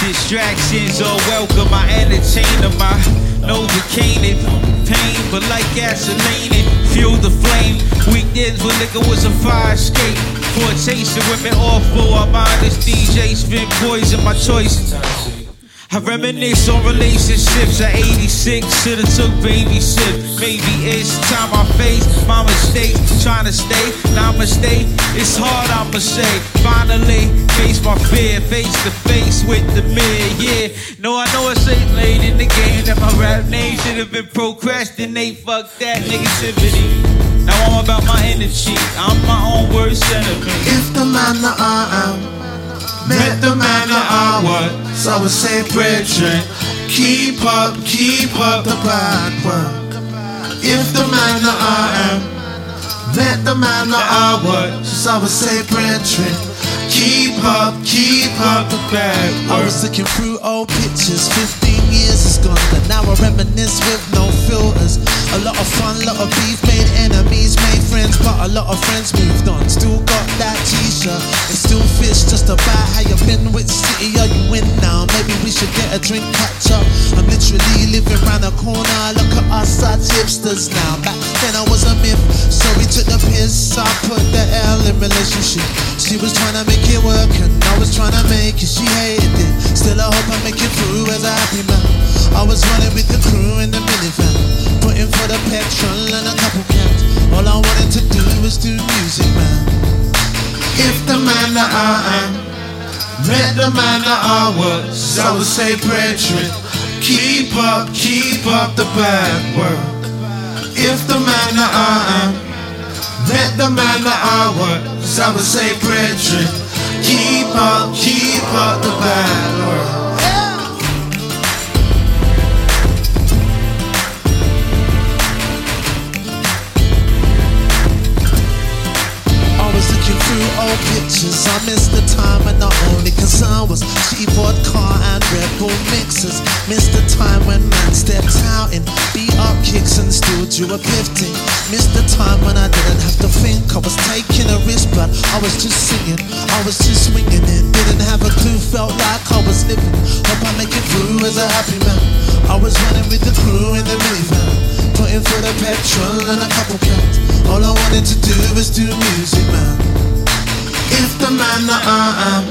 Distractions are welcome, I entertain them. I Novocaine it, pain, but like gasoline, it fuel the flame. Weekends when liquor was a fire escape. For a taste of women awful, I'm honest. DJ spin poison, my choice. I reminisce on relationships at 86. Should've took baby sips. Maybe it's time I face my mistakes. Trying to stay, namaste. It's hard, I'ma say. Finally, face my fear, face to face with the mirror. Yeah, no, I know it's ain't late in the game that my rap name should have been procrastinate. Fuck that negativity. Now I'm about my energy. I'm my own worst enemy. If the man that I am met the man that I was, so I would say, brethren, keep up, keep up the bad work. If the man that I am met the man that I was, so I would say, brethren, keep up, keep up the bad I was looking through old pictures, 15 years is gone, but now I reminisce with no filters. A lot of fun, a lot of beef, made enemies, made friends, but a lot of friends moved on. Still got that t-shirt, it still fits just about how you been, which city are you in now? Maybe we should get a drink, catch up. I'm literally living round the corner, look at us, such hipsters now. Back then I was a myth, trying to make it, she hated it. Still I hope I make it through as a happy man. I was running with the crew in the minivan, putting for the petrol and a couple cans. All I wanted to do was do music, man. If the man that I am met the man that I was, I would say, brethren, keep up, keep up the bad work. If the man that I am met the man that I was, I would say, brethren, keep up, keep up the bad work. I was looking through old pictures. I miss the time and the only concern was cheap car, and Red Bull mixers. Missed the time stepped out in beat up kicks and still drew a 50. Missed the time when I didn't have to think. I was taking a risk, but I was just singing. I was just swinging and Didn't have a clue, felt like I was living. Hope I make it through as a happy man. I was running with the crew in the minivan. Putting for the petrol and a couple cans. All I wanted to do was do music, man. If the man that I am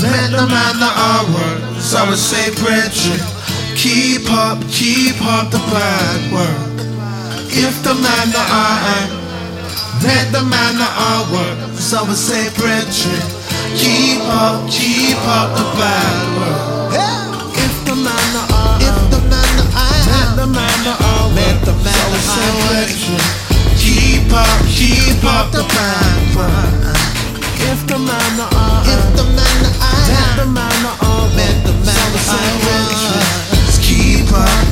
met the man that I was, I would say, brethren, keep up, keep up the bad work. If the man that I am met the man that I was, I would say, brethren, keep up, keep up the bad work. If the man that I If the man that I am the man that I the man I that I keep up, keep up the bad work. If the man that I the